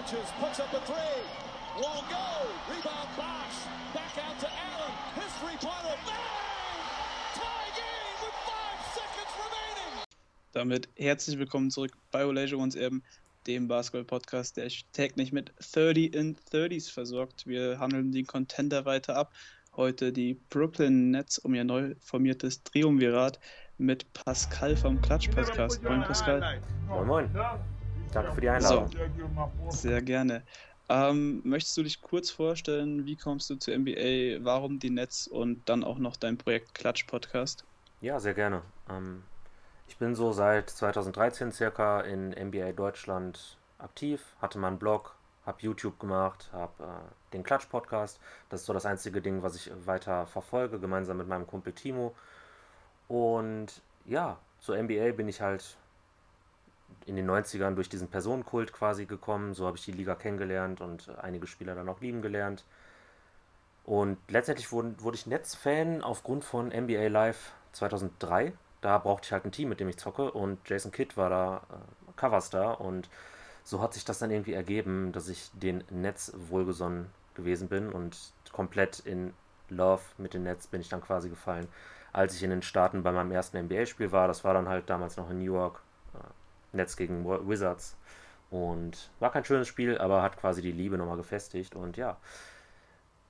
touches, puts up a three. Won't go. Rebound Bosch. Back out to Allen. His three-pointer. Bang! Tie game with five seconds remaining. Damit herzlich willkommen zurück bei Olajuwon uns eben, dem Basketball-Podcast, der euch täglich mit 30 in 30s versorgt. Wir handeln den Contender weiter ab. Heute die Brooklyn Nets um ihr neu formiertes Triumvirat mit Pascal vom Klatsch-Podcast. Moin Pascal. Moin Moin. Danke für die Einladung. So, sehr gerne. Ähm, möchtest du dich kurz vorstellen, wie kommst du zur NBA, warum die Nets und dann auch noch dein Projekt Klatsch Podcast? Ja, sehr gerne. Ähm, ich bin so seit 2013 circa in NBA Deutschland aktiv, hatte meinen Blog, habe YouTube gemacht, habe äh, den Klatsch Podcast. Das ist so das einzige Ding, was ich weiter verfolge, gemeinsam mit meinem Kumpel Timo. Und ja, zur NBA bin ich halt in den 90ern durch diesen Personenkult quasi gekommen. So habe ich die Liga kennengelernt und einige Spieler dann auch lieben gelernt. Und letztendlich wurde, wurde ich Netz-Fan aufgrund von NBA Live 2003. Da brauchte ich halt ein Team, mit dem ich zocke. Und Jason Kidd war da äh, Coverstar. Und so hat sich das dann irgendwie ergeben, dass ich den Netz wohlgesonnen gewesen bin. Und komplett in Love mit den Netz bin ich dann quasi gefallen. Als ich in den Staaten bei meinem ersten NBA-Spiel war, das war dann halt damals noch in New York, Netz gegen Wizards. Und war kein schönes Spiel, aber hat quasi die Liebe nochmal gefestigt. Und ja,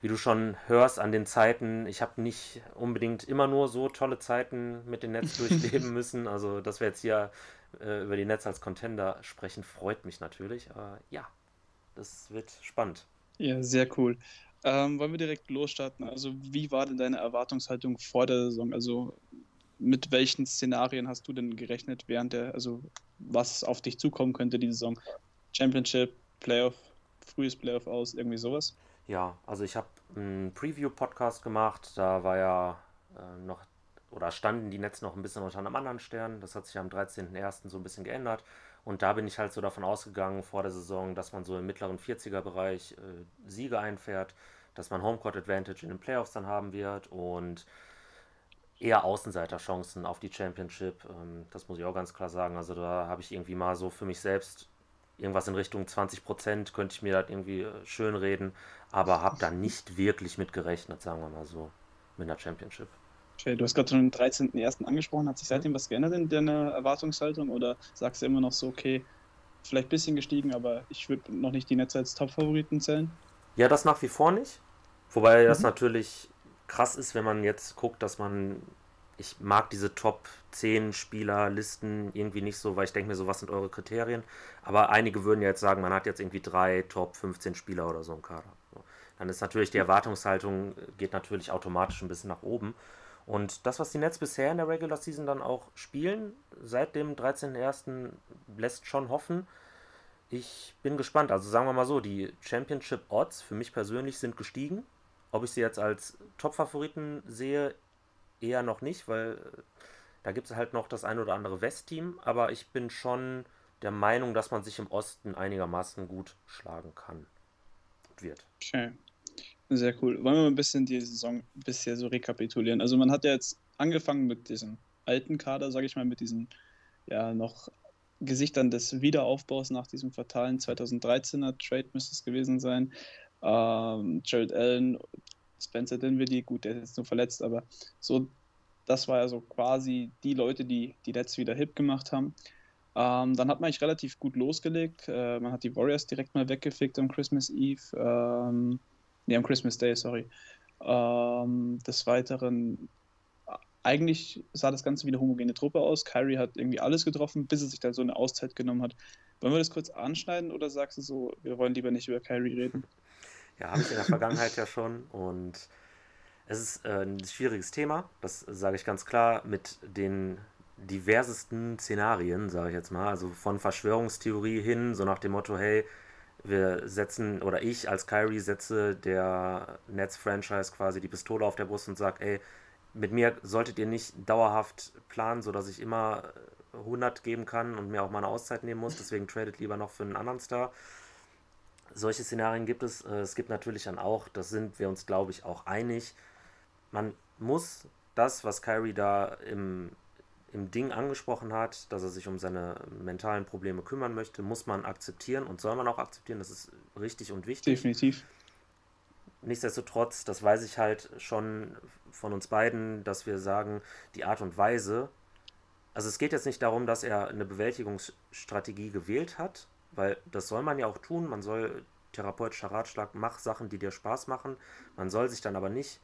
wie du schon hörst an den Zeiten, ich habe nicht unbedingt immer nur so tolle Zeiten mit den Netz durchleben müssen. Also, dass wir jetzt hier äh, über die Netz als Contender sprechen, freut mich natürlich. Aber ja, das wird spannend. Ja, sehr cool. Ähm, wollen wir direkt losstarten? Also, wie war denn deine Erwartungshaltung vor der Saison? Also, mit welchen Szenarien hast du denn gerechnet während der, also was auf dich zukommen könnte die Saison? Championship, Playoff, frühes Playoff aus, irgendwie sowas? Ja, also ich habe einen Preview-Podcast gemacht, da war ja äh, noch, oder standen die Netz noch ein bisschen unter einem anderen Stern, das hat sich am 13.01. so ein bisschen geändert und da bin ich halt so davon ausgegangen vor der Saison, dass man so im mittleren 40er-Bereich äh, Siege einfährt, dass man Homecourt Advantage in den Playoffs dann haben wird und eher Außenseiterchancen auf die Championship. Ähm, das muss ich auch ganz klar sagen. Also da habe ich irgendwie mal so für mich selbst irgendwas in Richtung 20 Prozent könnte ich mir das irgendwie äh, schön reden, aber habe da nicht wirklich mit gerechnet, sagen wir mal so, mit einer Championship. Okay, du hast gerade schon den 13.01. angesprochen. Hat sich seitdem was geändert in deiner Erwartungshaltung oder sagst du immer noch so, okay, vielleicht ein bisschen gestiegen, aber ich würde noch nicht die Netze als Top-Favoriten zählen? Ja, das nach wie vor nicht. Wobei mhm. das natürlich krass ist, wenn man jetzt guckt, dass man. Ich mag diese Top 10 Spielerlisten irgendwie nicht so, weil ich denke mir so, was sind eure Kriterien? Aber einige würden ja jetzt sagen, man hat jetzt irgendwie drei Top 15 Spieler oder so im Kader. Dann ist natürlich die Erwartungshaltung, geht natürlich automatisch ein bisschen nach oben. Und das, was die Nets bisher in der Regular Season dann auch spielen, seit dem 13.01. lässt schon hoffen. Ich bin gespannt. Also sagen wir mal so, die Championship Odds für mich persönlich sind gestiegen. Ob ich sie jetzt als Top-Favoriten sehe, eher noch nicht, weil äh, da gibt es halt noch das ein oder andere West-Team, aber ich bin schon der Meinung, dass man sich im Osten einigermaßen gut schlagen kann. Wird. Okay. Sehr cool. Wollen wir mal ein bisschen die Saison bisher so rekapitulieren? Also man hat ja jetzt angefangen mit diesem alten Kader, sage ich mal, mit diesen ja noch Gesichtern des Wiederaufbaus nach diesem fatalen 2013er Trade müsste es gewesen sein. Ähm, Jared Allen, Spencer Dinwiddie, gut, der ist jetzt nur verletzt, aber so, das war ja so quasi die Leute, die die Nets wieder hip gemacht haben. Ähm, dann hat man eigentlich relativ gut losgelegt. Äh, man hat die Warriors direkt mal weggefickt am Christmas Eve. Ähm, nee, am Christmas Day, sorry. Ähm, des Weiteren, eigentlich sah das Ganze wie eine homogene Truppe aus. Kyrie hat irgendwie alles getroffen, bis er sich da so eine Auszeit genommen hat. Wollen wir das kurz anschneiden oder sagst du so, wir wollen lieber nicht über Kyrie reden? Ja, habe ich in der Vergangenheit ja schon. Und es ist äh, ein schwieriges Thema, das sage ich ganz klar, mit den diversesten Szenarien, sage ich jetzt mal. Also von Verschwörungstheorie hin, so nach dem Motto, hey, wir setzen, oder ich als Kyrie setze der Netz-Franchise quasi die Pistole auf der Brust und sage, ey, mit mir solltet ihr nicht dauerhaft planen, sodass ich immer 100 geben kann und mir auch mal eine Auszeit nehmen muss. Deswegen tradet lieber noch für einen anderen Star. Solche Szenarien gibt es. Äh, es gibt natürlich dann auch, das sind wir uns, glaube ich, auch einig. Man muss das, was Kyrie da im, im Ding angesprochen hat, dass er sich um seine mentalen Probleme kümmern möchte, muss man akzeptieren und soll man auch akzeptieren. Das ist richtig und wichtig. Definitiv. Nichtsdestotrotz, das weiß ich halt schon von uns beiden, dass wir sagen, die Art und Weise, also es geht jetzt nicht darum, dass er eine Bewältigungsstrategie gewählt hat, weil das soll man ja auch tun. Man soll therapeutischer Ratschlag, mach Sachen, die dir Spaß machen. Man soll sich dann aber nicht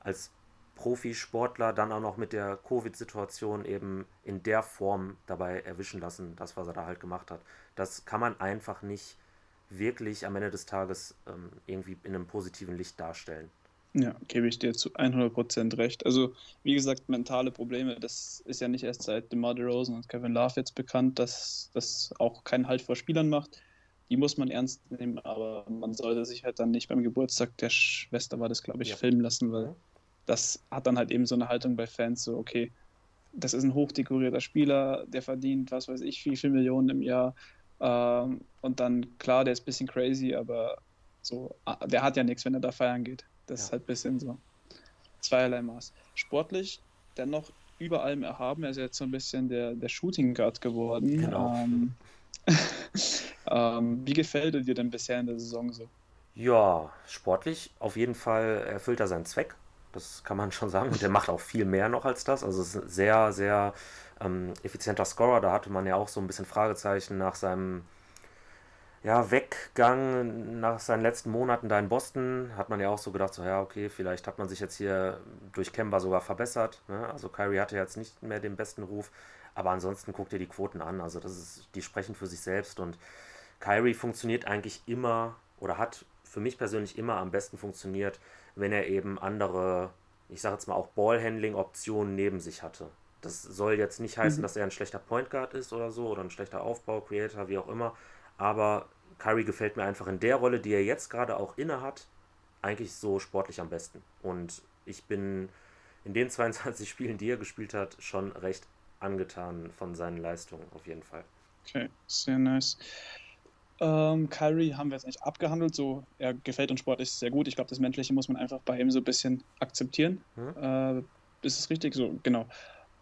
als Profisportler dann auch noch mit der Covid-Situation eben in der Form dabei erwischen lassen, das, was er da halt gemacht hat. Das kann man einfach nicht wirklich am Ende des Tages ähm, irgendwie in einem positiven Licht darstellen. Ja, gebe ich dir zu 100% recht. Also, wie gesagt, mentale Probleme, das ist ja nicht erst seit DeMar DeRozan und Kevin Love jetzt bekannt, dass das auch keinen Halt vor Spielern macht. Die muss man ernst nehmen, aber man sollte sich halt dann nicht beim Geburtstag der Schwester, war das, glaube ich, ja. filmen lassen, weil das hat dann halt eben so eine Haltung bei Fans, so, okay, das ist ein hochdekorierter Spieler, der verdient, was weiß ich, wie viele Millionen im Jahr. Ähm, und dann, klar, der ist ein bisschen crazy, aber so, ah, der hat ja nichts, wenn er da feiern geht. Das ja. ist halt ein bisschen so zweierlei Maß. Sportlich dennoch über allem erhaben. Er ist jetzt so ein bisschen der, der Shooting Guard geworden. Genau. Ähm, ähm, wie gefällt er dir denn bisher in der Saison so? Ja, sportlich auf jeden Fall erfüllt er seinen Zweck. Das kann man schon sagen. Und der macht auch viel mehr noch als das. Also es ist ein sehr, sehr ähm, effizienter Scorer. Da hatte man ja auch so ein bisschen Fragezeichen nach seinem ja, Weggang nach seinen letzten Monaten da in Boston hat man ja auch so gedacht, so ja, okay, vielleicht hat man sich jetzt hier durch Kemba sogar verbessert. Ne? Also Kyrie hatte jetzt nicht mehr den besten Ruf, aber ansonsten guckt ihr die Quoten an. Also das ist, die sprechen für sich selbst und Kyrie funktioniert eigentlich immer oder hat für mich persönlich immer am besten funktioniert, wenn er eben andere, ich sage jetzt mal auch Ballhandling-Optionen neben sich hatte. Das soll jetzt nicht heißen, mhm. dass er ein schlechter Point Guard ist oder so oder ein schlechter Aufbau-Creator, wie auch immer. Aber Curry gefällt mir einfach in der Rolle, die er jetzt gerade auch inne hat, eigentlich so sportlich am besten. Und ich bin in den 22 Spielen, die er gespielt hat, schon recht angetan von seinen Leistungen, auf jeden Fall. Okay, sehr nice. Ähm, Kyrie haben wir jetzt nicht abgehandelt, so er gefällt uns sportlich sehr gut. Ich glaube, das Menschliche muss man einfach bei ihm so ein bisschen akzeptieren. Hm? Äh, ist es richtig? So, genau.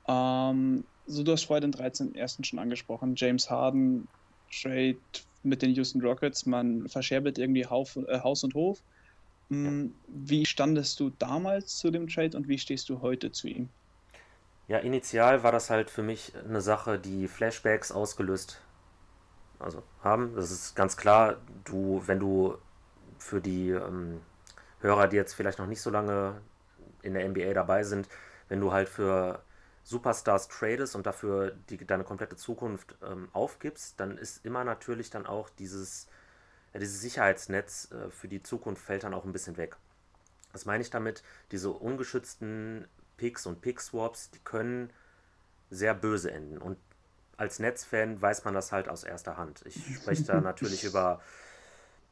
Ähm, so, du hast vorher den 13.01. schon angesprochen. James Harden, Trade mit den Houston Rockets. Man verscherbelt irgendwie Hauf, äh, Haus und Hof. Mhm. Wie standest du damals zu dem Trade und wie stehst du heute zu ihm? Ja, initial war das halt für mich eine Sache, die Flashbacks ausgelöst also haben. Das ist ganz klar, du, wenn du für die ähm, Hörer, die jetzt vielleicht noch nicht so lange in der NBA dabei sind, wenn du halt für Superstars tradest und dafür die, deine komplette Zukunft ähm, aufgibst, dann ist immer natürlich dann auch dieses, ja, dieses Sicherheitsnetz äh, für die Zukunft fällt dann auch ein bisschen weg. Was meine ich damit? Diese ungeschützten Picks und Pick-Swaps, die können sehr böse enden. Und als Netzfan weiß man das halt aus erster Hand. Ich spreche da natürlich über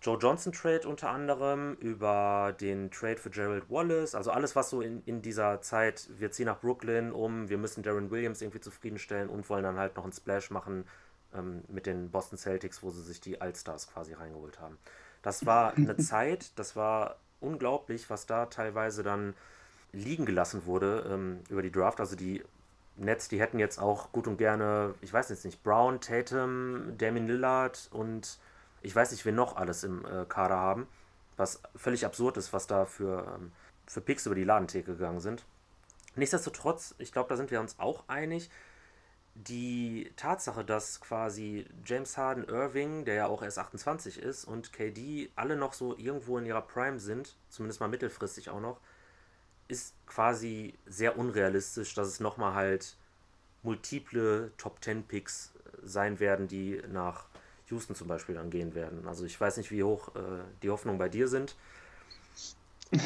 Joe Johnson Trade unter anderem, über den Trade für Gerald Wallace, also alles, was so in, in dieser Zeit, wir ziehen nach Brooklyn um, wir müssen Darren Williams irgendwie zufriedenstellen und wollen dann halt noch einen Splash machen ähm, mit den Boston Celtics, wo sie sich die Allstars quasi reingeholt haben. Das war eine Zeit, das war unglaublich, was da teilweise dann liegen gelassen wurde ähm, über die Draft. Also die Nets, die hätten jetzt auch gut und gerne, ich weiß jetzt nicht, Brown, Tatum, Damien Lillard und ich weiß nicht, wer noch alles im äh, Kader haben, was völlig absurd ist, was da für, ähm, für Picks über die Ladentheke gegangen sind. Nichtsdestotrotz, ich glaube, da sind wir uns auch einig, die Tatsache, dass quasi James Harden, Irving, der ja auch erst 28 ist, und KD alle noch so irgendwo in ihrer Prime sind, zumindest mal mittelfristig auch noch, ist quasi sehr unrealistisch, dass es nochmal halt multiple Top 10 Picks sein werden, die nach Houston zum Beispiel dann gehen werden. Also ich weiß nicht, wie hoch äh, die Hoffnungen bei dir sind.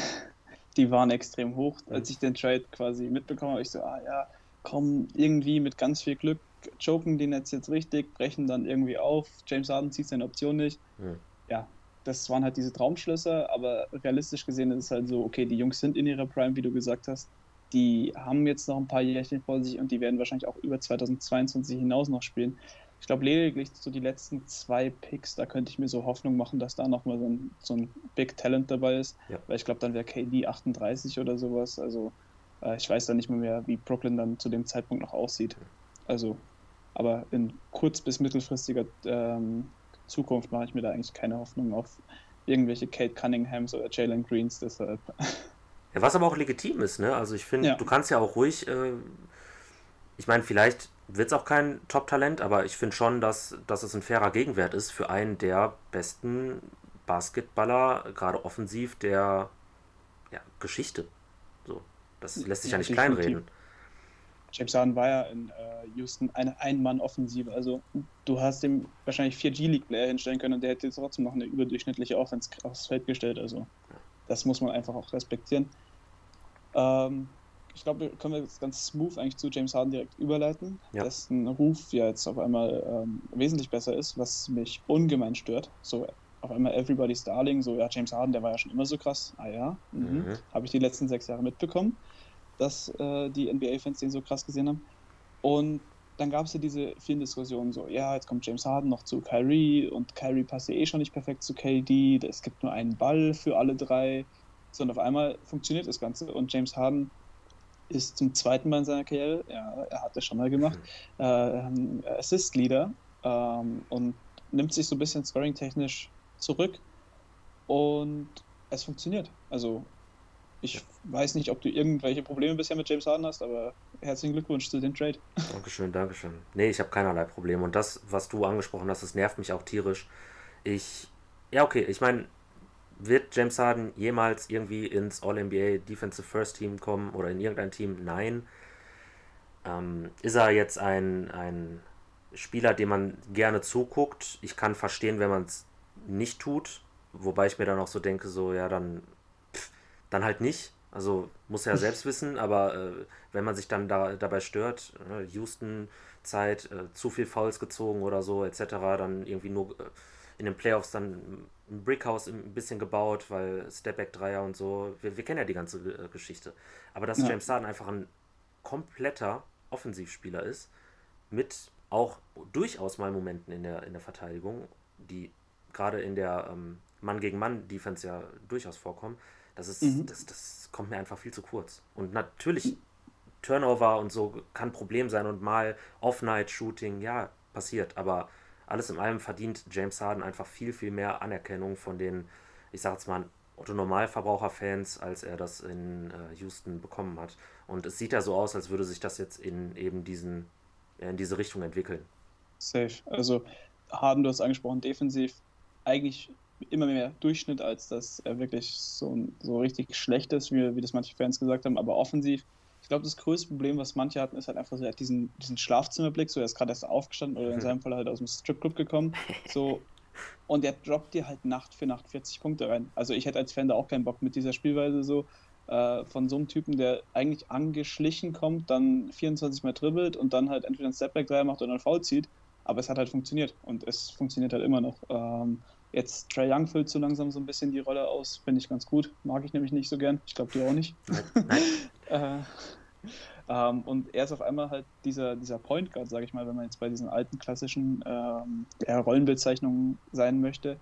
Die waren extrem hoch. Als ich den Trade quasi mitbekommen habe, ich so, ah ja, komm, irgendwie mit ganz viel Glück choken die Nets jetzt richtig, brechen dann irgendwie auf. James Harden zieht seine Option nicht. Hm. Ja, das waren halt diese Traumschlüsse, aber realistisch gesehen ist es halt so, okay, die Jungs sind in ihrer Prime, wie du gesagt hast. Die haben jetzt noch ein paar Jährchen vor sich und die werden wahrscheinlich auch über 2022 hinaus noch spielen. Ich glaube lediglich so die letzten zwei Picks, da könnte ich mir so Hoffnung machen, dass da nochmal so ein, so ein Big Talent dabei ist. Ja. Weil ich glaube, dann wäre KD 38 oder sowas. Also äh, ich weiß da nicht mehr, mehr, wie Brooklyn dann zu dem Zeitpunkt noch aussieht. Also, aber in kurz- bis mittelfristiger ähm, Zukunft mache ich mir da eigentlich keine Hoffnung auf irgendwelche Kate Cunninghams oder Jalen Greens, deshalb. Ja, was aber auch legitim ist, ne? Also ich finde, Ja. du kannst ja auch ruhig, äh, ich meine, vielleicht wird es auch kein Top-Talent, aber ich finde schon, dass, dass es ein fairer Gegenwert ist für einen der besten Basketballer, gerade offensiv, der ja, Geschichte. So, das lässt sich ja, Ja, nicht kleinreden. James Harden war ja in äh, Houston eine Ein-Mann-Offensive. Also du hast ihm wahrscheinlich vier G-League-Player hinstellen können und der hätte jetzt trotzdem noch eine überdurchschnittliche Offense aufs Feld gestellt. Also das muss man einfach auch respektieren. Ähm, ich glaube, wir können wir jetzt ganz smooth eigentlich zu James Harden direkt überleiten, Ja. dessen Ruf ja jetzt auf einmal ähm, wesentlich besser ist, was mich ungemein stört. So auf einmal Everybody's Darling, so ja, James Harden, der war ja schon immer so krass. Ah ja, mhm. Mhm. habe ich die letzten sechs Jahre mitbekommen, dass äh, die NBA-Fans den so krass gesehen haben. Und dann gab es ja diese vielen Diskussionen so, ja, jetzt kommt James Harden noch zu Kyrie und Kyrie passt ja eh schon nicht perfekt zu KD, es gibt nur einen Ball für alle drei. So, und auf einmal funktioniert das Ganze und James Harden ist zum zweiten Mal in seiner Karriere, ja, er hat das schon mal gemacht, äh, ähm, Assist-Leader ähm, und nimmt sich so ein bisschen scoring-technisch zurück und es funktioniert. Also ich weiß nicht, ob du irgendwelche Probleme bisher mit James Harden hast, aber herzlichen Glückwunsch zu dem Trade. Dankeschön, Dankeschön. Nee, ich habe keinerlei Probleme. Und das, was du angesprochen hast, das nervt mich auch tierisch. Ich, ja, okay, ich meine, wird James Harden jemals irgendwie ins All-NBA Defensive First Team kommen oder in irgendein Team? Nein. Ähm, ist er jetzt ein, ein Spieler, dem man gerne zuguckt? Ich kann verstehen, wenn man es nicht tut. Wobei ich mir dann auch so denke, so, ja, dann, pff, dann halt nicht. Also muss er selbst wissen, aber äh, wenn man sich dann da, dabei stört, äh, Houston-Zeit, äh, zu viel Fouls gezogen oder so, etc., dann irgendwie nur äh, in den Playoffs dann ein Brickhouse ein bisschen gebaut, weil Stepback-Dreier und so, wir, wir kennen ja die ganze äh, Geschichte. Aber dass Ja. James Harden einfach ein kompletter Offensivspieler ist, mit auch durchaus mal Momenten in der, in der Verteidigung, die gerade in der ähm, Mann-gegen-Mann-Defense ja durchaus vorkommen, das, ist, Mhm. das, das kommt mir einfach viel zu kurz. Und natürlich, Turnover und so kann ein Problem sein und mal Off-Night-Shooting, ja, passiert, aber alles in allem verdient James Harden einfach viel, viel mehr Anerkennung von den, ich sag jetzt mal, Otto-Normalverbraucher-Fans, als er das in äh, Houston bekommen hat. Und es sieht ja so aus, als würde sich das jetzt in eben diesen, in diese Richtung entwickeln. Safe. Also Harden, du hast angesprochen, defensiv eigentlich immer mehr Durchschnitt, als dass er wirklich so, so richtig schlecht ist, wie, wie das manche Fans gesagt haben, aber offensiv. Ich glaube, das größte Problem, was manche hatten, ist halt einfach so, er hat diesen, diesen Schlafzimmerblick, so er ist gerade erst aufgestanden oder in seinem Fall halt aus dem Stripclub gekommen, so und er droppt dir halt Nacht für Nacht 40 Punkte rein. Also ich hätte als Fan da auch keinen Bock mit dieser Spielweise so äh, von so einem Typen, der eigentlich angeschlichen kommt, dann 24 Mal dribbelt und dann halt entweder ein Stepback 3 macht oder einen Foul zieht. Aber es hat halt funktioniert und es funktioniert halt immer noch. Ähm, jetzt Trey Young füllt so langsam so ein bisschen die Rolle aus, finde ich ganz gut. Mag ich nämlich nicht so gern. Ich glaube, du auch nicht. Nein, nein. Äh, ähm, und er ist auf einmal halt dieser, dieser Point Guard, sage ich mal, wenn man jetzt bei diesen alten klassischen ähm, Rollenbezeichnungen sein möchte.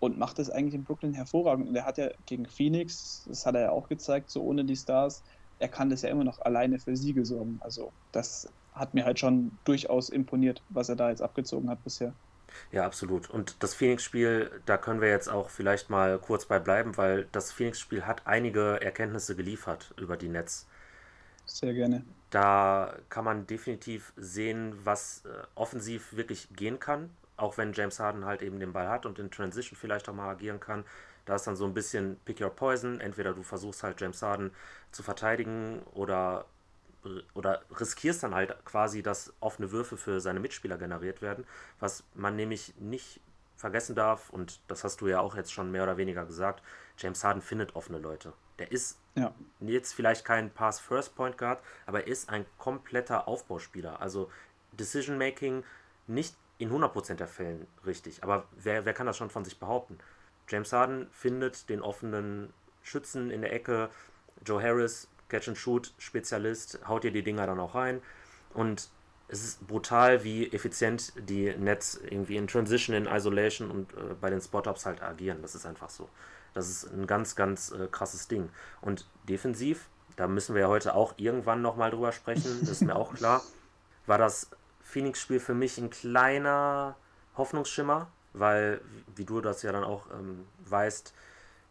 Und macht es eigentlich in Brooklyn hervorragend. Und er hat ja gegen Phoenix, das hat er ja auch gezeigt, so ohne die Stars, er kann das ja immer noch alleine für Siege sorgen. Also das hat mir halt schon durchaus imponiert, was er da jetzt abgezogen hat bisher. Ja, absolut. Und das Phoenix-Spiel, da können wir jetzt auch vielleicht mal kurz bei bleiben, weil das Phoenix-Spiel hat einige Erkenntnisse geliefert über die Nets. Sehr gerne. Da kann man definitiv sehen, was äh, offensiv wirklich gehen kann, auch wenn James Harden halt eben den Ball hat und in Transition vielleicht auch mal agieren kann. Da ist dann so ein bisschen Pick Your Poison. Entweder du versuchst halt James Harden zu verteidigen oder, oder riskierst dann halt quasi, dass offene Würfe für seine Mitspieler generiert werden. Was man nämlich nicht vergessen darf, und das hast du ja auch jetzt schon mehr oder weniger gesagt, James Harden findet offene Leute. Der ist Ja, jetzt vielleicht kein Pass-First-Point Guard, aber er ist ein kompletter Aufbauspieler. Also Decision-Making nicht in 100% der Fällen richtig. Aber wer, wer kann das schon von sich behaupten? James Harden findet den offenen Schützen in der Ecke. Joe Harris, Catch-and-Shoot-Spezialist, haut dir die Dinger dann auch rein. Und es ist brutal, wie effizient die Nets irgendwie in Transition, in Isolation und äh, bei den Spot-Ups halt agieren. Das ist einfach so. Das ist ein ganz, ganz äh, krasses Ding. Und defensiv, da müssen wir ja heute auch irgendwann nochmal drüber sprechen, das ist mir auch klar. war das Phoenix-Spiel für mich ein kleiner Hoffnungsschimmer, weil, wie du das ja dann auch ähm, weißt,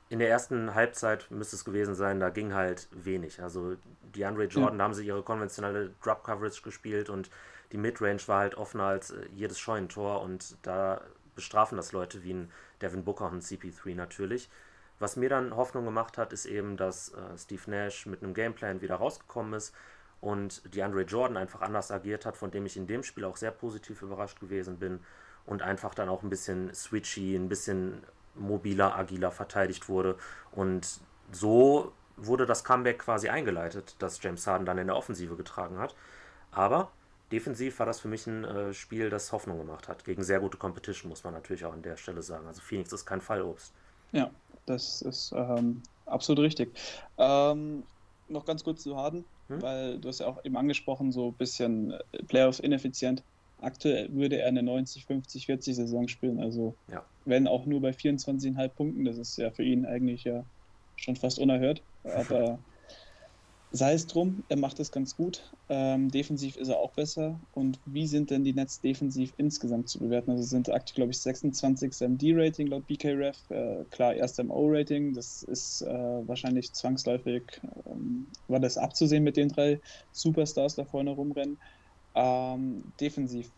in der ersten Halbzeit müsste es gewesen sein, da ging halt wenig. Also die Andre Jordan, ja. da haben sie ihre konventionelle Drop-Coverage gespielt und die Midrange war halt offener als äh, jedes Scheunentor und da bestrafen das Leute wie ein Devin Booker und CP3 natürlich. Was mir dann Hoffnung gemacht hat, ist eben, dass äh, Steve Nash mit einem Gameplan wieder rausgekommen ist und die Andre Jordan einfach anders agiert hat, von dem ich in dem Spiel auch sehr positiv überrascht gewesen bin und einfach dann auch ein bisschen switchy, ein bisschen mobiler, agiler verteidigt wurde. Und so wurde das Comeback quasi eingeleitet, das James Harden dann in der Offensive getragen hat. Aber defensiv war das für mich ein äh, Spiel, das Hoffnung gemacht hat. Gegen sehr gute Competition, muss man natürlich auch an der Stelle sagen. Also Phoenix ist kein Fallobst. Ja, das ist ähm, absolut richtig. Ähm, noch ganz kurz zu Harden, hm? weil du hast ja auch eben angesprochen, so ein bisschen äh, Playoffs ineffizient. Aktuell würde er eine 90, 50, 40 Saison spielen. Also ja. wenn auch nur bei 24,5 Punkten, das ist ja für ihn eigentlich ja schon fast unerhört. Aber sei es drum, er macht es ganz gut. Ähm, defensiv ist er auch besser. Und wie sind denn die Nets defensiv insgesamt zu bewerten? Also sind aktuell, glaube ich, 26 im D-Rating laut BKRef. Äh, klar, erst im O-Rating. Das ist äh, wahrscheinlich zwangsläufig, ähm, war das abzusehen mit den drei Superstars da vorne rumrennen. Ähm, defensiv,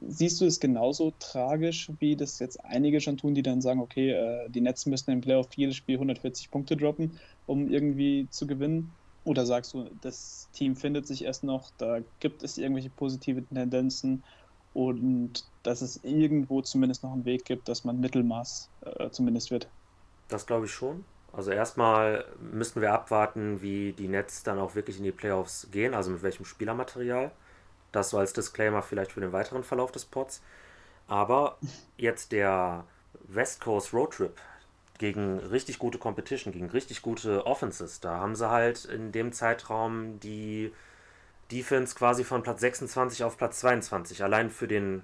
siehst du es genauso tragisch, wie das jetzt einige schon tun, die dann sagen, okay, äh, die Nets müssen im Playoff jedes Spiel 140 Punkte droppen, um irgendwie zu gewinnen? Oder sagst du, das Team findet sich erst noch, da gibt es irgendwelche positive Tendenzen und dass es irgendwo zumindest noch einen Weg gibt, dass man Mittelmaß äh, zumindest wird? Das glaube ich schon. Also erstmal müssen wir abwarten, wie die Nets dann auch wirklich in die Playoffs gehen, also mit welchem Spielermaterial. Das so als Disclaimer vielleicht für den weiteren Verlauf des Pods. Aber jetzt der West Coast Road Trip gegen richtig gute Competition, gegen richtig gute Offenses, da haben sie halt in dem Zeitraum die Defense quasi von Platz 26 auf Platz 22, allein für, den,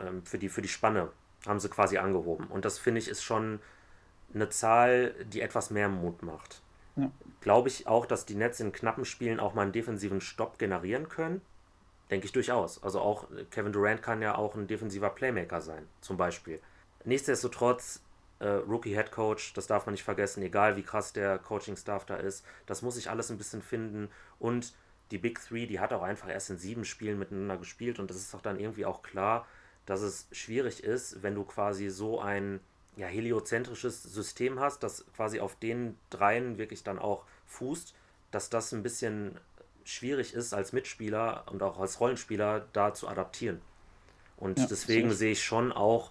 ähm, für, die, für die Spanne haben sie quasi angehoben. Und das finde ich ist schon eine Zahl, die etwas mehr Mut macht. Ja. Glaube ich auch, dass die Nets in knappen Spielen auch mal einen defensiven Stopp generieren können. Denke ich durchaus. Also auch äh, Kevin Durant kann ja auch ein defensiver Playmaker sein, zum Beispiel. Nichtsdestotrotz, äh, Rookie Head Coach, das darf man nicht vergessen, egal wie krass der Coaching-Staff da ist, das muss sich alles ein bisschen finden. Und die Big Three, die hat auch einfach erst in sieben Spielen miteinander gespielt und das ist doch dann irgendwie auch klar, dass es schwierig ist, wenn du quasi so ein ja, heliozentrisches System hast, das quasi auf den dreien wirklich dann auch fußt, dass das ein bisschen schwierig ist, als Mitspieler und auch als Rollenspieler da zu adaptieren. Und ja, deswegen sehe ich schon auch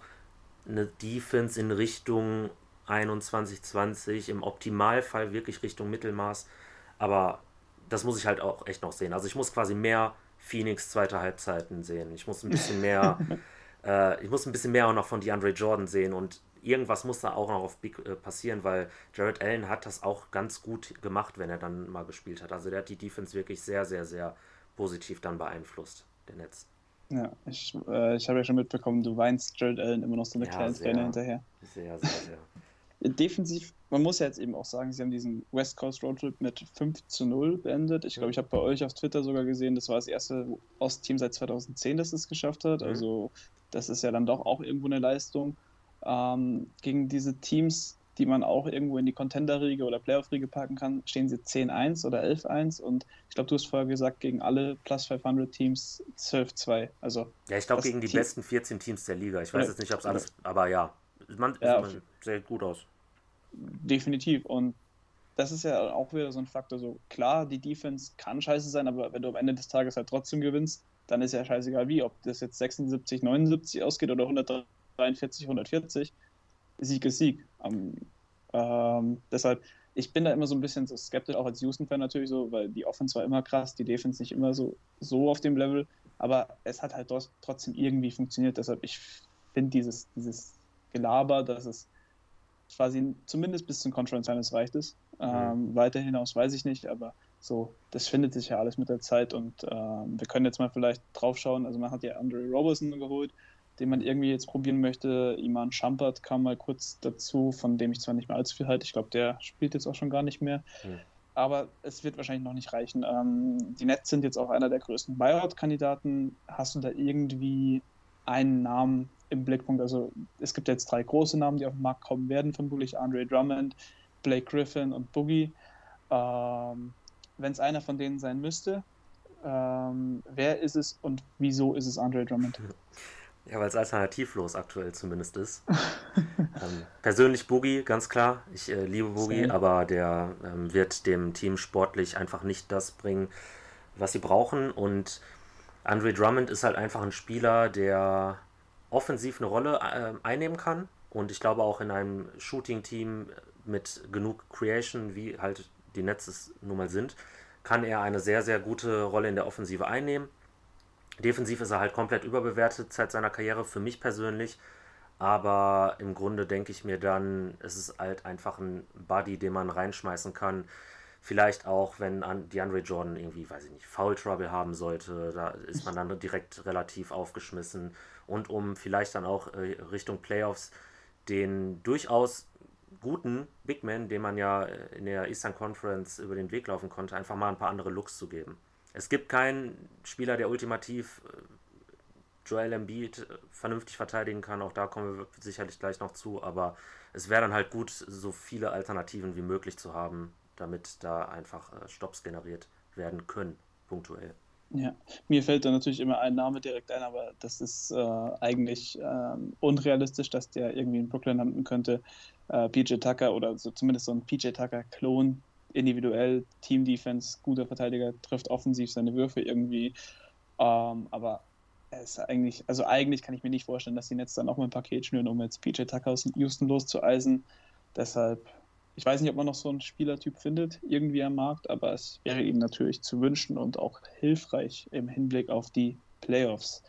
eine Defense in Richtung 21, 20, im Optimalfall wirklich Richtung Mittelmaß. Aber das muss ich halt auch echt noch sehen. Also ich muss quasi mehr Phoenix zweite Halbzeiten sehen. Ich muss ein bisschen mehr, äh, ich muss ein bisschen mehr auch noch von DeAndre Jordan sehen und irgendwas muss da auch noch auf Big äh, passieren, weil Jared Allen hat das auch ganz gut gemacht, wenn er dann mal gespielt hat. Also der hat die Defense wirklich sehr, sehr, sehr positiv dann beeinflusst, der Netz. Ja, ich, äh, ich habe ja schon mitbekommen, du weinst Jared Allen immer noch so eine ja, kleine Träne hinterher. Sehr, sehr, sehr. Defensiv, man muss ja jetzt eben auch sagen, sie haben diesen West Coast Roadtrip mit 5 zu 0 beendet. Ich glaube, ich habe bei euch auf Twitter sogar gesehen, das war das erste Ostteam seit 2010, das es geschafft hat. Mhm. Also das ist ja dann doch auch irgendwo eine Leistung ähm, gegen diese Teams, die man auch irgendwo in die Contender-Riege oder Playoff-Riege packen kann, stehen sie 10-1 oder 11-1 und ich glaube, du hast vorher gesagt, gegen alle Plus 500 Teams 12-2. Also, ja, ich glaube, gegen die Team besten 14 Teams der Liga. Ich weiß ja, jetzt nicht, ob es alles, aber ja, man, ja, man sieht gut aus. Definitiv und das ist ja auch wieder so ein Faktor. So klar, die Defense kann scheiße sein, aber wenn du am Ende des Tages halt trotzdem gewinnst, dann ist ja scheißegal wie, ob das jetzt 76, 79 ausgeht oder 103 143, 140. Sieg ist Sieg. Um, ähm, deshalb, ich bin da immer so ein bisschen so skeptisch, auch als Houston-Fan natürlich so, weil die Offense war immer krass, die Defense nicht immer so, so auf dem Level, aber es hat halt trotzdem irgendwie funktioniert. Deshalb, ich finde dieses, dieses Gelaber, dass es quasi zumindest bis zum Conference Finals reicht es. Ähm, mhm. Weiter hinaus weiß ich nicht, aber so, das findet sich ja alles mit der Zeit und ähm, wir können jetzt mal vielleicht drauf schauen. Also man hat ja Andre Robertson geholt, den man irgendwie jetzt probieren möchte. Iman Schampert kam mal kurz dazu, von dem ich zwar nicht mehr allzu viel halte. Ich glaube, der spielt jetzt auch schon gar nicht mehr. Mhm. aber es wird wahrscheinlich noch nicht reichen. Ähm, die Nets sind jetzt auch einer der größten Buyout-Kandidaten. Hast du da irgendwie einen Namen im Blickpunkt? Also es gibt jetzt drei große Namen, die auf den Markt kommen werden, vermutlich Andre Drummond, Blake Griffin und Boogie. Ähm, Wenn es einer von denen sein müsste, ähm, wer ist es und wieso ist es Andre Drummond? Ja, weil es alternativlos aktuell zumindest ist. ähm, persönlich Boogie, ganz klar. Ich äh, liebe Boogie, Same. aber der ähm, wird dem Team sportlich einfach nicht das bringen, was sie brauchen. Und Andre Drummond ist halt einfach ein Spieler, der offensiv eine Rolle äh, einnehmen kann. Und ich glaube auch in einem Shooting-Team mit genug Creation, wie halt die Nets nun mal sind, kann er eine sehr, sehr gute Rolle in der Offensive einnehmen. Defensiv ist er halt komplett überbewertet seit seiner Karriere, für mich persönlich. Aber im Grunde denke ich mir dann, es ist halt einfach ein Buddy, den man reinschmeißen kann. Vielleicht auch, wenn DeAndre Jordan irgendwie, weiß ich nicht, Foul Trouble haben sollte, da ist man dann direkt relativ aufgeschmissen. Und um vielleicht dann auch äh, Richtung Playoffs den durchaus guten Big Man, den man ja in der Eastern Conference über den Weg laufen konnte, einfach mal ein paar andere Looks zu geben. Es gibt keinen Spieler, der ultimativ äh, Joel Embiid äh, vernünftig verteidigen kann. Auch da kommen wir sicherlich gleich noch zu. Aber es wäre dann halt gut, so viele Alternativen wie möglich zu haben, damit da einfach äh, Stops generiert werden können, punktuell. Ja, mir fällt da natürlich immer ein Name direkt ein, aber das ist äh, eigentlich äh, unrealistisch, dass der irgendwie in Brooklyn landen könnte. Äh, PJ Tucker oder so, zumindest so ein PJ Tucker-Klon, individuell, Team-Defense, guter Verteidiger, trifft offensiv seine Würfe irgendwie. Ähm, aber er ist eigentlich, also eigentlich kann ich mir nicht vorstellen, dass die Nets dann auch mal ein Paket schnüren, um jetzt PJ Tucker aus Houston loszueisen. Deshalb, ich weiß nicht, ob man noch so einen Spielertyp findet, irgendwie am Markt, aber es wäre ihm natürlich zu wünschen und auch hilfreich im Hinblick auf die Playoffs.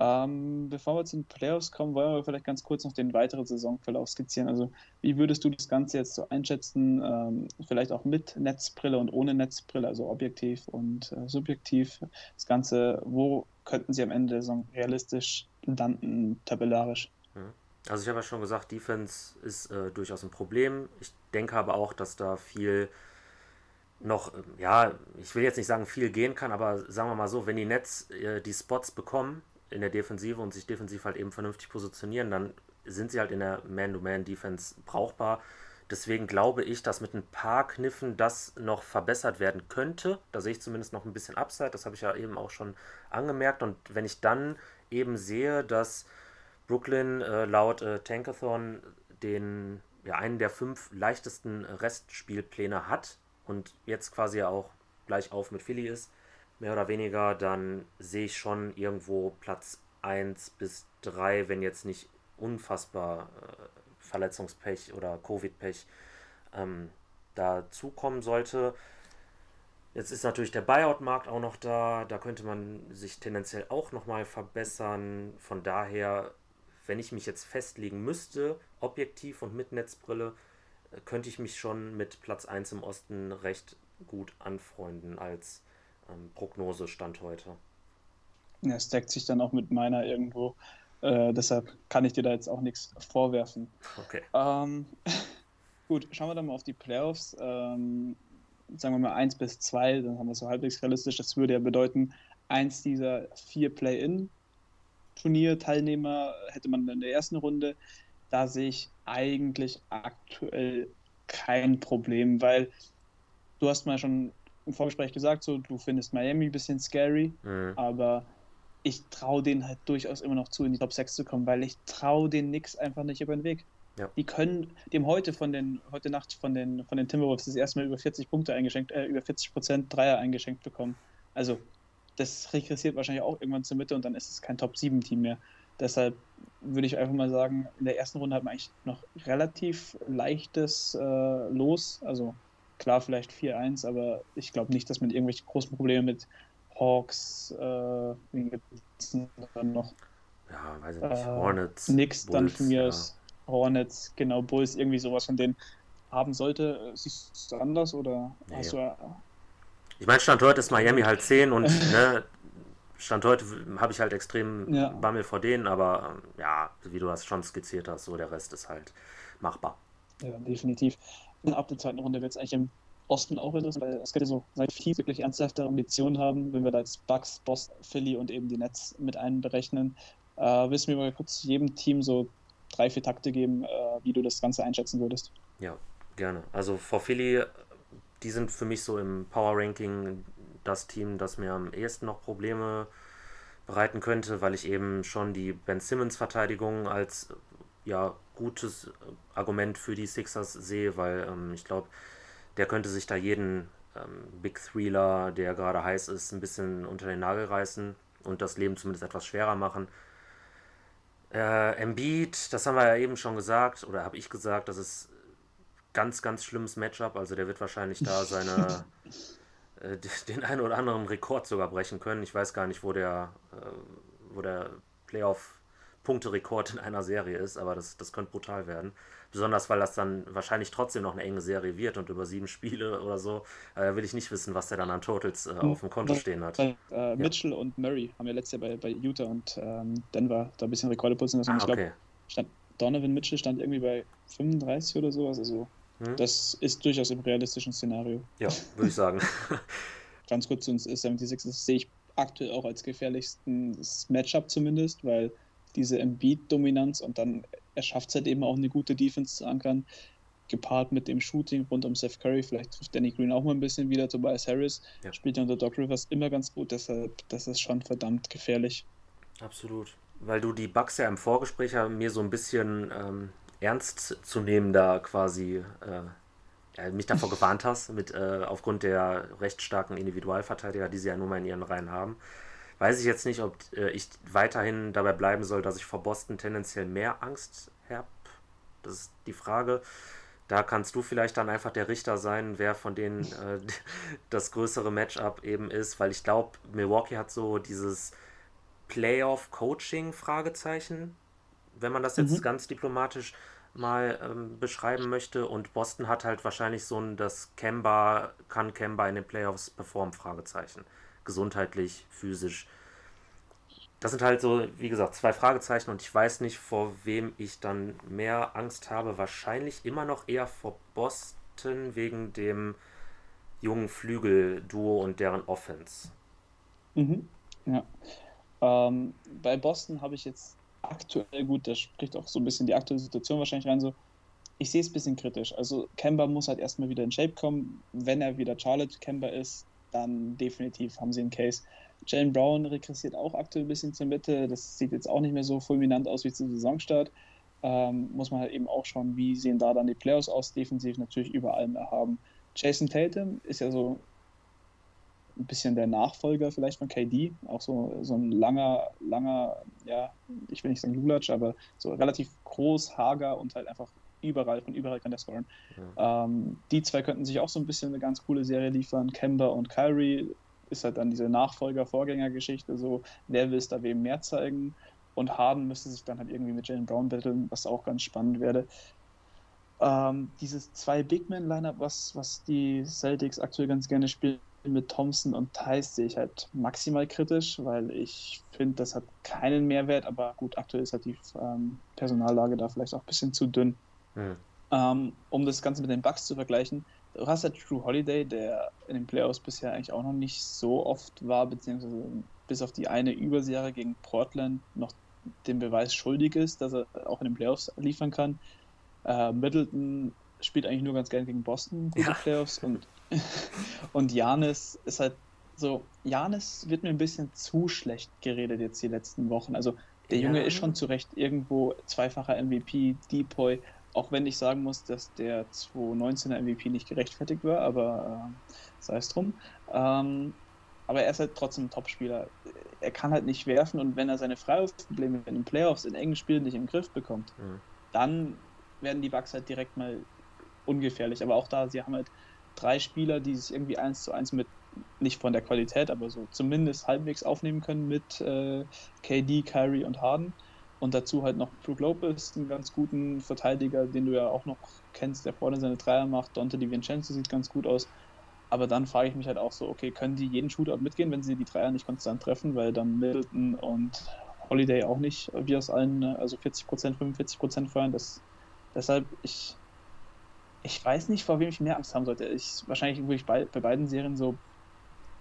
Ähm, bevor wir zu den Playoffs kommen, wollen wir vielleicht ganz kurz noch den weiteren Saisonverlauf skizzieren. Also, wie würdest du das Ganze jetzt so einschätzen? Ähm, vielleicht auch mit Netzbrille und ohne Netzbrille, also objektiv und äh, subjektiv. Das Ganze, wo könnten sie am Ende der Saison realistisch landen, tabellarisch? Mhm. Also, ich habe ja schon gesagt, Defense ist äh, durchaus ein Problem. Ich denke aber auch, dass da viel noch, ja, ich will jetzt nicht sagen, viel gehen kann, aber sagen wir mal so, wenn die Nets äh, die Spots bekommen, in der Defensive und sich defensiv halt eben vernünftig positionieren, dann sind sie halt in der Man-to-Man-Defense brauchbar. Deswegen glaube ich, dass mit ein paar Kniffen das noch verbessert werden könnte. Da sehe ich zumindest noch ein bisschen Upside. Das habe ich ja eben auch schon angemerkt. Und wenn ich dann eben sehe, dass Brooklyn äh, laut äh, Tankathon den, ja, einen der fünf leichtesten Restspielpläne hat und jetzt quasi auch gleich auf mit Philly ist, mehr oder weniger, dann sehe ich schon irgendwo Platz 1 bis 3, wenn jetzt nicht unfassbar äh, Verletzungspech oder Covid-Pech ähm, dazukommen sollte. Jetzt ist natürlich der Buyout-Markt auch noch da, da könnte man sich tendenziell auch nochmal verbessern. Von daher, wenn ich mich jetzt festlegen müsste, objektiv und mit Netzbrille, äh, könnte ich mich schon mit Platz 1 im Osten recht gut anfreunden als ähm, Prognose stand heute. Ja, es deckt sich dann auch mit meiner irgendwo. Äh, deshalb kann ich dir da jetzt auch nichts vorwerfen. Okay. Ähm, gut, schauen wir dann mal auf die Playoffs. Ähm, sagen wir mal 1 bis 2, dann haben wir es so halbwegs realistisch. Das würde ja bedeuten, eins dieser vier Play-In-Turnier-Teilnehmer hätte man in der ersten Runde. Da sehe ich eigentlich aktuell kein Problem, weil du hast mal schon im Vorgespräch gesagt, so du findest Miami ein bisschen scary, mhm. aber ich traue denen halt durchaus immer noch zu, in die Top 6 zu kommen, weil ich traue den Knicks einfach nicht über den Weg. Ja. Die können dem heute von den, heute Nacht von den, von den Timberwolves das erste Mal über 40 Punkte eingeschenkt, äh, über 40 Prozent Dreier eingeschenkt bekommen. Also, das regressiert wahrscheinlich auch irgendwann zur Mitte und dann ist es kein Top 7 Team mehr. Deshalb würde ich einfach mal sagen, in der ersten Runde hat man eigentlich noch relativ leichtes äh, Los. Also Klar, vielleicht 4-1, aber ich glaube nicht, dass man irgendwelche großen Probleme mit Hawks, äh, dann noch? Ja, weiß ich nicht. Äh, Hornets. Nix, Bulls, dann von mir ja. Hornets, genau, Bulls, irgendwie sowas von denen haben sollte. Siehst du anders oder nee. hast du. ich meine, Stand heute ist Miami halt 10 und ne, Stand heute habe ich halt extrem ja. Bammel vor denen, aber ähm, ja, wie du das schon skizziert hast, so der Rest ist halt machbar. Ja, definitiv ab der zweiten Runde wird es eigentlich im Osten auch interessant, weil es könnte so seit Teams wirklich ernsthafte Ambitionen haben, wenn wir da jetzt Bucks, Boston, Philly und eben die Nets mit einberechnen. Äh, willst du mir mal kurz jedem Team so drei, vier Takte geben, äh, wie du das Ganze einschätzen würdest? Ja, gerne. Also vor Philly, die sind für mich so im Power Ranking das Team, das mir am ehesten noch Probleme bereiten könnte, weil ich eben schon die Ben Simmons Verteidigung als ja gutes Argument für die Sixers sehe, weil ähm, ich glaube, der könnte sich da jeden ähm, Big Threeler, der gerade heiß ist, ein bisschen unter den Nagel reißen und das Leben zumindest etwas schwerer machen. Äh, Embiid, das haben wir ja eben schon gesagt, oder habe ich gesagt, das ist ganz, ganz schlimmes Matchup. Also der wird wahrscheinlich da seine äh, den einen oder anderen Rekord sogar brechen können. Ich weiß gar nicht, wo der, äh, wo der Playoff-Punkterekord in einer Serie ist, aber das, das könnte brutal werden. Besonders weil das dann wahrscheinlich trotzdem noch eine enge Serie wird und über sieben Spiele oder so äh, will ich nicht wissen, was der dann an Totals äh, auf dem Konto stehen hat. Äh, ja. Mitchell und Murray haben ja letztes Jahr bei, bei Utah und ähm, Denver da ein bisschen Rekorde putzen lassen. Ah, ich glaube, okay. Donovan Mitchell stand irgendwie bei 35 oder sowas. Also hm? das ist durchaus im realistischen Szenario. Ja, würde ich sagen. Ganz kurz zu uns 76 das sehe ich aktuell auch als gefährlichstes Matchup zumindest, weil diese Embiid-Dominanz und dann er schafft es halt eben auch eine gute Defense zu ankern, gepaart mit dem Shooting rund um Seth Curry. Vielleicht trifft Danny Green auch mal ein bisschen wieder. Tobias Harris ja. spielt ja unter Doc Rivers immer ganz gut, deshalb das ist schon verdammt gefährlich. Absolut. Weil du die Bugs ja im Vorgespräch ja mir so ein bisschen ähm, ernst zu nehmen da quasi äh, mich davor gewarnt hast, mit, äh, aufgrund der recht starken Individualverteidiger, die sie ja nun mal in ihren Reihen haben weiß ich jetzt nicht, ob äh, ich weiterhin dabei bleiben soll, dass ich vor Boston tendenziell mehr Angst habe. Das ist die Frage. Da kannst du vielleicht dann einfach der Richter sein, wer von denen äh, das größere Matchup eben ist, weil ich glaube, Milwaukee hat so dieses Playoff-Coaching, Fragezeichen, wenn man das jetzt mhm. ganz diplomatisch mal ähm, beschreiben möchte. Und Boston hat halt wahrscheinlich so ein, das Kemba, kann Kemba in den Playoffs performen, Fragezeichen gesundheitlich, physisch. Das sind halt so, wie gesagt, zwei Fragezeichen und ich weiß nicht, vor wem ich dann mehr Angst habe. Wahrscheinlich immer noch eher vor Boston wegen dem jungen Flügel-Duo und deren Offense. Mhm. Ja. Ähm, bei Boston habe ich jetzt aktuell, gut, da spricht auch so ein bisschen die aktuelle Situation wahrscheinlich rein, so, ich sehe es ein bisschen kritisch. Also Kemba muss halt erstmal wieder in Shape kommen. Wenn er wieder Charlotte Kemba ist, dann definitiv haben sie einen Case. Jalen Brown regressiert auch aktuell ein bisschen zur Mitte. Das sieht jetzt auch nicht mehr so fulminant aus wie zum Saisonstart. Ähm, muss man halt eben auch schauen, wie sehen da dann die Playoffs aus. Defensiv natürlich über allem erhaben. Jason Tatum ist ja so ein bisschen der Nachfolger vielleicht von KD. Auch so, so ein langer, langer, ja, ich will nicht sagen Lulatsch, aber so relativ groß, hager und halt einfach überall, von überall kann der scoren. Ja. Ähm, die zwei könnten sich auch so ein bisschen eine ganz coole Serie liefern. Kemba und Kyrie ist halt dann diese Nachfolger-Vorgänger-Geschichte, so wer will es da wem mehr zeigen. Und Harden müsste sich dann halt irgendwie mit Jalen Brown battlen, was auch ganz spannend werde. Ähm, dieses zwei Big-Man-Lineup, was, was die Celtics aktuell ganz gerne spielen, mit Thompson und Thais sehe ich halt maximal kritisch, weil ich finde, das hat keinen Mehrwert, aber gut, aktuell ist halt die ähm, Personallage da vielleicht auch ein bisschen zu dünn. Mhm. Ähm, um das Ganze mit den Bugs zu vergleichen, du hast ja True Holiday, der in den Playoffs bisher eigentlich auch noch nicht so oft war, beziehungsweise bis auf die eine Überserie gegen Portland noch den Beweis schuldig ist, dass er auch in den Playoffs liefern kann. Äh, Middleton spielt eigentlich nur ganz gerne gegen Boston, gute ja. Playoffs und und Janis ist halt so, Janis wird mir ein bisschen zu schlecht geredet jetzt die letzten Wochen. Also der Junge ja. ist schon zu Recht irgendwo zweifacher MVP, Depoy, auch wenn ich sagen muss, dass der 2019er MVP nicht gerechtfertigt war, aber äh, sei es drum. Ähm, aber er ist halt trotzdem ein Topspieler. Er kann halt nicht werfen und wenn er seine Freiwurfprobleme in den Playoffs in engen Spielen nicht im Griff bekommt, mhm. dann werden die Bugs halt direkt mal ungefährlich. Aber auch da, sie haben halt drei Spieler, die sich irgendwie eins zu eins mit, nicht von der Qualität, aber so zumindest halbwegs aufnehmen können mit äh, KD, Kyrie und Harden. Und dazu halt noch Brook Lopez, einen ganz guten Verteidiger, den du ja auch noch kennst, der vorne seine Dreier macht. Dante DiVincenzo sieht ganz gut aus. Aber dann frage ich mich halt auch so, okay, können die jeden Shootout mitgehen, wenn sie die Dreier nicht konstant treffen, weil dann Middleton und Holiday auch nicht wie aus allen, also 40%, 45% feuern. Das, deshalb, ich, Ich weiß nicht, vor wem ich mehr Angst haben sollte. Ich, wahrscheinlich würde ich bei, bei beiden Serien so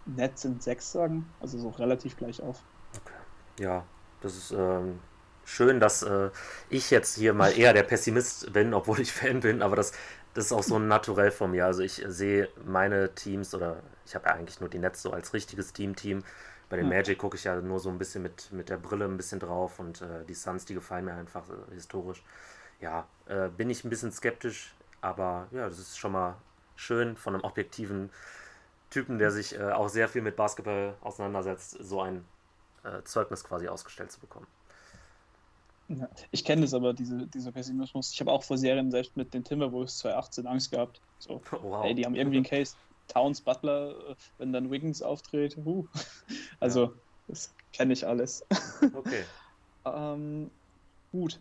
Nets sind sechs sagen, also so relativ gleich auf. Okay. Ja, das ist ähm, schön, dass äh, ich jetzt hier mal eher der Pessimist bin, obwohl ich Fan bin, aber das, das ist auch so ein Naturell von mir. Also ich sehe meine Teams oder ich habe ja eigentlich nur die Nets so als richtiges Team-Team. Bei den Magic gucke ich ja nur so ein bisschen mit, mit der Brille ein bisschen drauf und äh, die Suns, die gefallen mir einfach äh, historisch. Ja, äh, bin ich ein bisschen skeptisch, aber ja, das ist schon mal schön von einem objektiven Typen, der sich äh, auch sehr viel mit Basketball auseinandersetzt, so ein äh, Zeugnis quasi ausgestellt zu bekommen. Ja, ich kenne das aber, diese, dieser Pessimismus. Ich habe auch vor Serien selbst mit den Timberwolves 2018 Angst gehabt. So, wow. Ey, die haben irgendwie einen Case. Towns, Butler, äh, wenn dann Wiggins auftritt. Uh. Also, ja. das kenne ich alles. Okay. ähm, gut.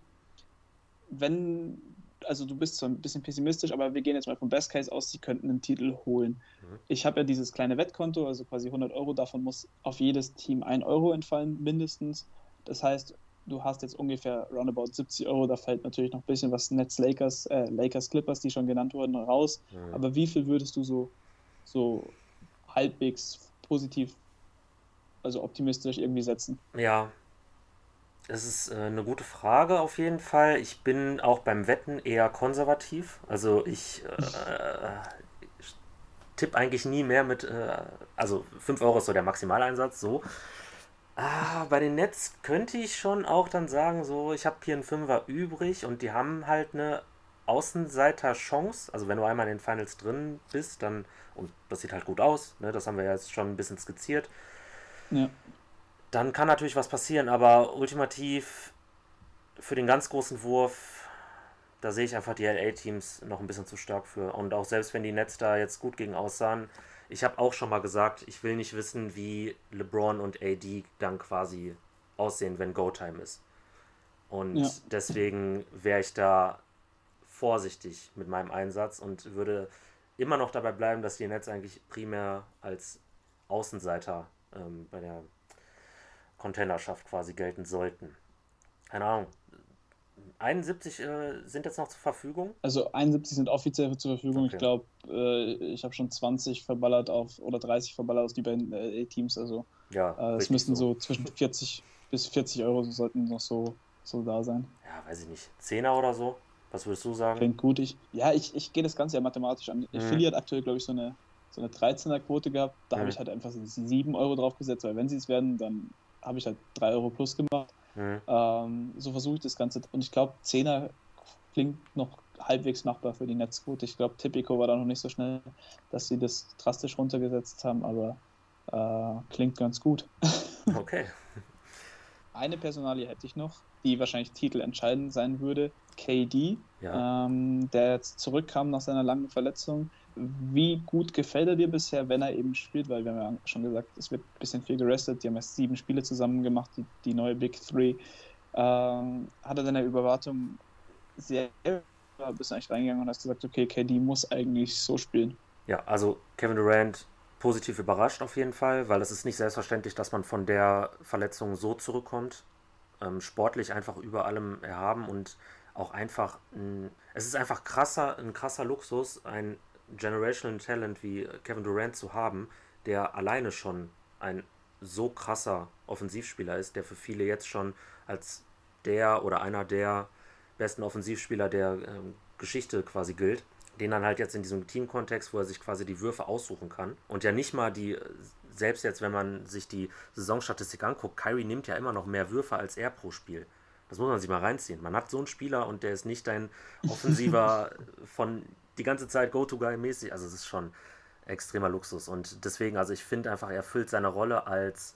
Wenn, also du bist so ein bisschen pessimistisch, aber wir gehen jetzt mal vom Best Case aus, sie könnten einen Titel holen. Mhm. Ich habe ja dieses kleine Wettkonto, also quasi 100 Euro, davon muss auf jedes Team 1 Euro entfallen, mindestens. Das heißt, du hast jetzt ungefähr roundabout 70 Euro, da fällt natürlich noch ein bisschen was Nets Lakers, äh, Lakers Clippers, die schon genannt wurden, raus. Mhm. Aber wie viel würdest du so, so halbwegs positiv, also optimistisch irgendwie setzen? Ja, das ist äh, eine gute Frage auf jeden Fall. Ich bin auch beim Wetten eher konservativ. Also ich äh, tippe eigentlich nie mehr mit, äh, also 5 Euro ist so der Maximaleinsatz, so. Ah, bei den Nets könnte ich schon auch dann sagen, so, ich habe hier einen Fünfer übrig und die haben halt eine Außenseiter-Chance. Also wenn du einmal in den Finals drin bist, dann, und das sieht halt gut aus, ne, das haben wir jetzt schon ein bisschen skizziert. Ja. Dann kann natürlich was passieren, aber ultimativ für den ganz großen Wurf, da sehe ich einfach die LA-Teams noch ein bisschen zu stark für. Und auch selbst wenn die Nets da jetzt gut gegen aussahen, ich habe auch schon mal gesagt, ich will nicht wissen, wie LeBron und AD dann quasi aussehen, wenn Go-Time ist. Und ja. deswegen wäre ich da vorsichtig mit meinem Einsatz und würde immer noch dabei bleiben, dass die Nets eigentlich primär als Außenseiter ähm, bei der Contenderschaft quasi gelten sollten. Keine Ahnung. 71 äh, sind jetzt noch zur Verfügung? Also 71 sind offiziell zur Verfügung. Okay. Ich glaube, äh, ich habe schon 20 verballert auf oder 30 verballert aus die beiden äh, Teams. Also ja, äh, es müssten so. so. zwischen 40 bis 40 Euro sollten noch so, so da sein. Ja, weiß ich nicht. Zehner oder so? Was würdest du sagen? Klingt gut. Ich, ja, ich, ich gehe das Ganze ja mathematisch an. Mhm. Philly hat aktuell, glaube ich, so eine, so eine 13er-Quote gehabt. Da mhm. habe ich halt einfach so 7 Euro drauf gesetzt, weil wenn sie es werden, dann habe ich halt 3 Euro plus gemacht. Mhm. Ähm, so versuche ich das Ganze. Und ich glaube, 10er klingt noch halbwegs machbar für die Netzquote. Ich glaube, Tipico war da noch nicht so schnell, dass sie das drastisch runtergesetzt haben, aber äh, klingt ganz gut. Okay. Eine Personalie hätte ich noch, die wahrscheinlich titelentscheidend sein würde. KD, ja. ähm, der jetzt zurückkam nach seiner langen Verletzung. Wie gut gefällt er dir bisher, wenn er eben spielt? Weil wir haben ja schon gesagt, es wird ein bisschen viel gerestet. Die haben erst sieben Spiele zusammen gemacht, die, die neue Big Three. Ähm, hat er deine Überwartung sehr bist du eigentlich reingegangen und hast gesagt, okay, KD muss eigentlich so spielen? Ja, also Kevin Durant positiv überrascht auf jeden Fall, weil es ist nicht selbstverständlich, dass man von der Verletzung so zurückkommt. Ähm, sportlich einfach über allem erhaben und auch einfach, ein, es ist einfach krasser, ein krasser Luxus, ein Generational Talent wie Kevin Durant zu haben, der alleine schon ein so krasser Offensivspieler ist, der für viele jetzt schon als der oder einer der besten Offensivspieler der ähm, Geschichte quasi gilt, den dann halt jetzt in diesem Teamkontext, wo er sich quasi die Würfe aussuchen kann und ja nicht mal die, selbst jetzt, wenn man sich die Saisonstatistik anguckt, Kyrie nimmt ja immer noch mehr Würfe als er pro Spiel. Das muss man sich mal reinziehen. Man hat so einen Spieler und der ist nicht dein Offensiver von die ganze Zeit Go-To-Guy-mäßig. Also es ist schon extremer Luxus. Und deswegen, also ich finde einfach, er füllt seine Rolle als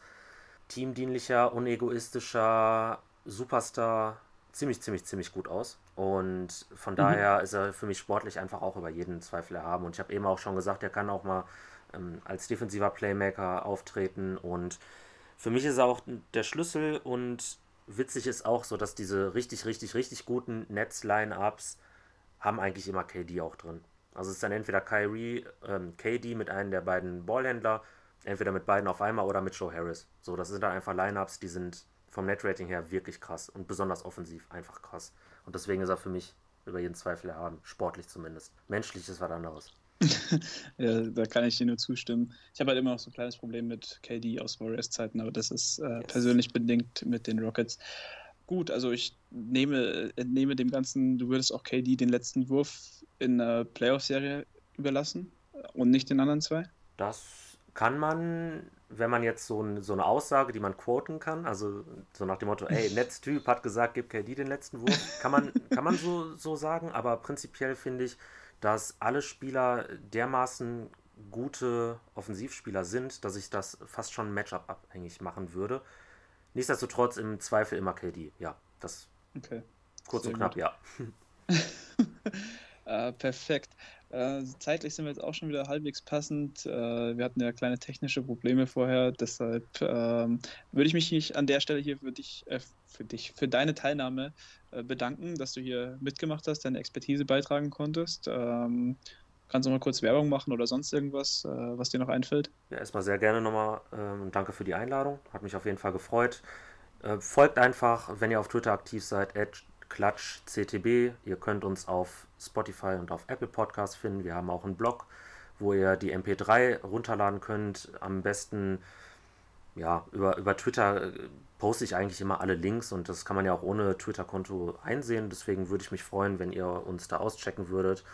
teamdienlicher, unegoistischer Superstar ziemlich, ziemlich, ziemlich gut aus. Und von mhm. daher ist er für mich sportlich einfach auch über jeden Zweifel erhaben. Und ich habe eben auch schon gesagt, er kann auch mal ähm, als defensiver Playmaker auftreten. Und für mich ist er auch der Schlüssel. Und witzig ist auch so, dass diese richtig, richtig, richtig guten Netz-Line-Ups haben eigentlich immer KD auch drin. Also es ist dann entweder Kyrie, ähm, KD mit einem der beiden Ballhändler, entweder mit beiden auf einmal oder mit Joe Harris. So, das sind dann einfach Lineups, die sind vom Netrating her wirklich krass und besonders offensiv einfach krass. Und deswegen ist er für mich über jeden Zweifel erhaben, sportlich zumindest. Menschlich ist was anderes. ja, da kann ich dir nur zustimmen. Ich habe halt immer noch so ein kleines Problem mit KD aus Warriors-Zeiten, aber das ist äh, yes. persönlich bedingt mit den Rockets. Gut, also ich nehme, entnehme dem Ganzen, du würdest auch KD den letzten Wurf in der Playoff-Serie überlassen und nicht den anderen zwei? Das kann man, wenn man jetzt so, ein, so eine Aussage, die man quoten kann, also so nach dem Motto, ey, Netztyp hat gesagt, gib KD den letzten Wurf, kann man, kann man so, so sagen, aber prinzipiell finde ich, dass alle Spieler dermaßen gute Offensivspieler sind, dass ich das fast schon Matchup abhängig machen würde. Nichtsdestotrotz im Zweifel immer KD. Ja, das okay. kurz Sehr und knapp, gut. ja. äh, perfekt. Äh, zeitlich sind wir jetzt auch schon wieder halbwegs passend. Äh, wir hatten ja kleine technische Probleme vorher, deshalb ähm, würde ich mich an der Stelle hier für dich, äh, für dich, für deine Teilnahme äh, bedanken, dass du hier mitgemacht hast, deine Expertise beitragen konntest. Ähm, kannst du mal kurz Werbung machen oder sonst irgendwas, äh, was dir noch einfällt? Ja, erstmal sehr gerne nochmal ähm, danke für die Einladung. Hat mich auf jeden Fall gefreut. Äh, folgt einfach, wenn ihr auf Twitter aktiv seid, Klatsch CTB. Ihr könnt uns auf Spotify und auf Apple Podcasts finden. Wir haben auch einen Blog, wo ihr die MP3 runterladen könnt. Am besten ja, über, über Twitter äh, poste ich eigentlich immer alle Links und das kann man ja auch ohne Twitter-Konto einsehen. Deswegen würde ich mich freuen, wenn ihr uns da auschecken würdet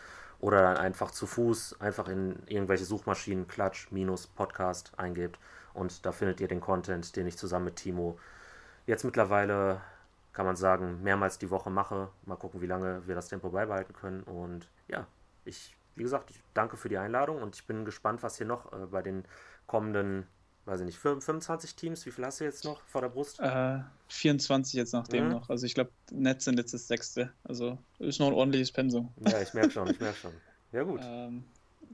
oder dann einfach zu Fuß einfach in irgendwelche Suchmaschinen Klatsch-Podcast eingebt und da findet ihr den Content, den ich zusammen mit Timo jetzt mittlerweile kann man sagen, mehrmals die Woche mache. Mal gucken, wie lange wir das Tempo beibehalten können. Und ja, ich, wie gesagt, ich danke für die Einladung und ich bin gespannt, was hier noch äh, bei den kommenden, weiß ich nicht, 25 Teams, wie viel hast du jetzt noch vor der Brust? Äh, 24 jetzt nachdem mhm. noch. Also ich glaube, Netz sind jetzt das sechste. Also ist noch ein ordentliches Pensum. Ja, ich merke schon, ich merke schon. Ja, gut. ähm,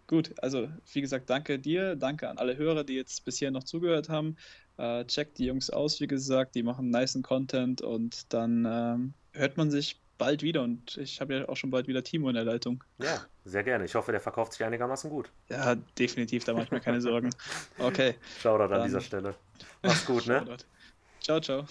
gut, also wie gesagt, danke dir, danke an alle Hörer, die jetzt bisher noch zugehört haben. Äh, checkt die Jungs aus, wie gesagt, die machen nice Content und dann ähm, hört man sich bald wieder und ich habe ja auch schon bald wieder Timo in der Leitung. Ja, sehr gerne. Ich hoffe, der verkauft sich einigermaßen gut. Ja, definitiv, da mache ich mir keine Sorgen. Okay. Shoutout an dieser Stelle. Mach's gut, ne? Ciao, ciao.